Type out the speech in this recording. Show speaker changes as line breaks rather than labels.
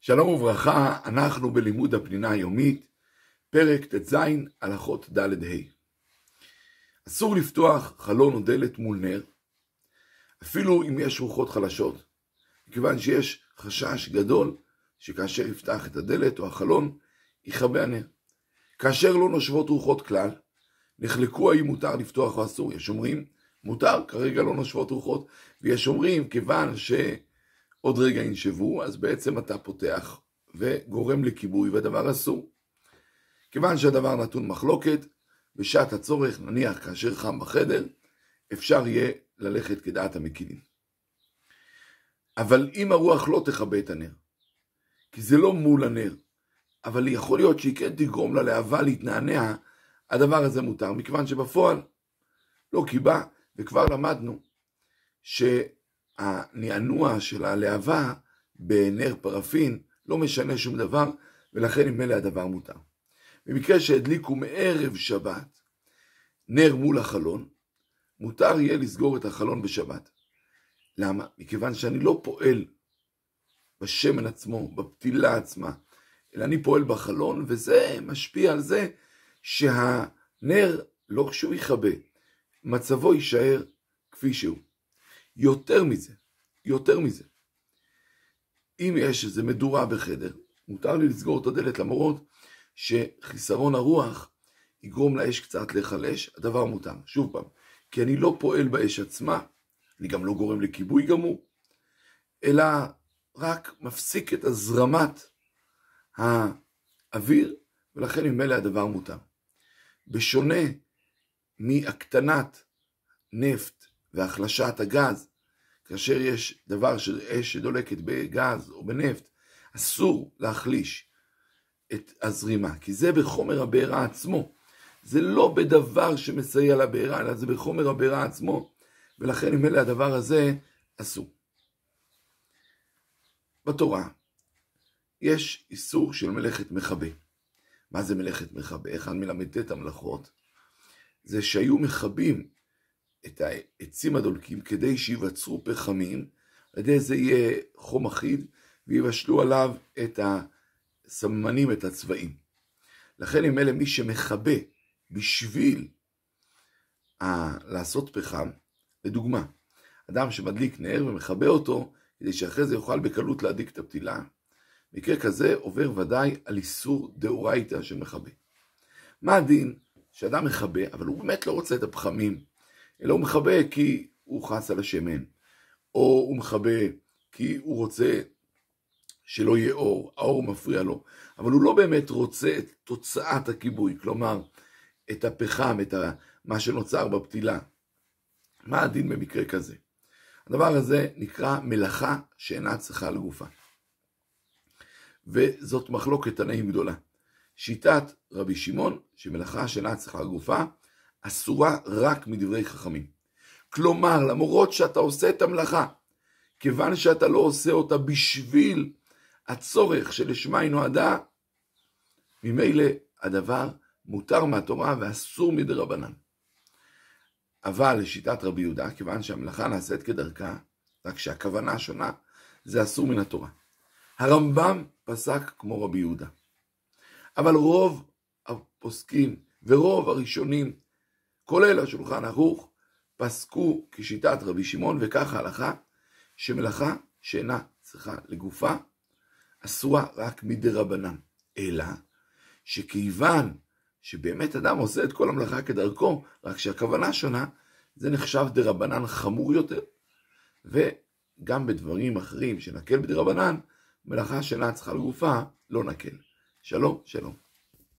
שלום וברכה, אנחנו בלימוד הפנינה היומית, פרק ט"ז, הלכות ד' ה'. אסור לפתוח חלון או דלת מול נר, אפילו אם יש רוחות חלשות, מכיוון שיש חשש גדול שכאשר יפתח את הדלת או החלון, יכבה הנר. כאשר לא נושבות רוחות כלל, נחלקו האם מותר לפתוח או אסור. יש אומרים, מותר, כרגע לא נושבות רוחות, ויש אומרים, כיוון ש... עוד רגע ינשבו, אז בעצם אתה פותח וגורם לכיבוי, והדבר אסור. כיוון שהדבר נתון מחלוקת, בשעת הצורך, נניח כאשר חם בחדר, אפשר יהיה ללכת כדעת המקילים. אבל אם הרוח לא תכבה את הנר, כי זה לא מול הנר, אבל יכול להיות שהיא כן תגרום ללהבה להתנענע, הדבר הזה מותר, מכיוון שבפועל לא קיבה, וכבר למדנו ש... הנענוע של הלהבה בנר פרפין לא משנה שום דבר, ולכן ממילא הדבר מותר. במקרה שהדליקו מערב שבת נר מול החלון, מותר יהיה לסגור את החלון בשבת. למה? מכיוון שאני לא פועל בשמן עצמו, בפתילה עצמה, אלא אני פועל בחלון, וזה משפיע על זה שהנר, לא כשהוא יכבה, מצבו יישאר כפי שהוא. יותר מזה, יותר מזה. אם יש איזה מדורה בחדר, מותר לי לסגור את הדלת למרות שחיסרון הרוח יגרום לאש קצת להיחלש, הדבר מותר. שוב פעם, כי אני לא פועל באש עצמה, אני גם לא גורם לכיבוי גמור, אלא רק מפסיק את הזרמת האוויר, ולכן ממילא הדבר מותר. בשונה מהקטנת נפט והחלשת הגז, כאשר יש דבר של אש שדולקת בגז או בנפט, אסור להחליש את הזרימה, כי זה בחומר הבעירה עצמו. זה לא בדבר שמסייע לבעירה, אלא זה בחומר הבעירה עצמו, ולכן אם אלה הדבר הזה, אסור. בתורה יש איסור של מלאכת מכבה. מה זה מלאכת מכבה? אחד מל"ט המלאכות זה שהיו מכבים את העצים הדולקים כדי שיווצרו פחמים, על ידי זה יהיה חום אחיד ויבשלו עליו את הסממנים, את הצבעים. לכן אם אלה מי שמכבה בשביל ה... לעשות פחם, לדוגמה, אדם שמדליק נר ומכבה אותו כדי שאחרי זה יוכל בקלות להדליק את הפתילה, מקרה כזה עובר ודאי על איסור דאורייתא של מכבה. מה הדין שאדם מכבה, אבל הוא באמת לא רוצה את הפחמים אלא הוא מכבה כי הוא חס על השמן, או הוא מכבה כי הוא רוצה שלא יהיה אור, האור מפריע לו, אבל הוא לא באמת רוצה את תוצאת הכיבוי, כלומר, את הפחם, את מה שנוצר בפתילה. מה הדין במקרה כזה? הדבר הזה נקרא מלאכה שאינה צריכה לגופה. וזאת מחלוקת תנאים גדולה. שיטת רבי שמעון, שמלאכה שאינה צריכה לגופה, אסורה רק מדברי חכמים. כלומר, למרות שאתה עושה את המלאכה, כיוון שאתה לא עושה אותה בשביל הצורך שלשמה היא נועדה, ממילא הדבר מותר מהתורה ואסור מדרבנן. אבל לשיטת רבי יהודה, כיוון שהמלאכה נעשית כדרכה, רק שהכוונה שונה, זה אסור מן התורה. הרמב"ם פסק כמו רבי יהודה. אבל רוב הפוסקים ורוב הראשונים כולל השולחן ערוך, פסקו כשיטת רבי שמעון, וכך ההלכה, שמלאכה שאינה צריכה לגופה, אסורה רק מדי רבנן. אלא שכיוון שבאמת אדם עושה את כל המלאכה כדרכו, רק שהכוונה שונה, זה נחשב דה רבנן חמור יותר. וגם בדברים אחרים שנקל בדי רבנן, מלאכה שאינה צריכה לגופה, לא נקל. שלום, שלום.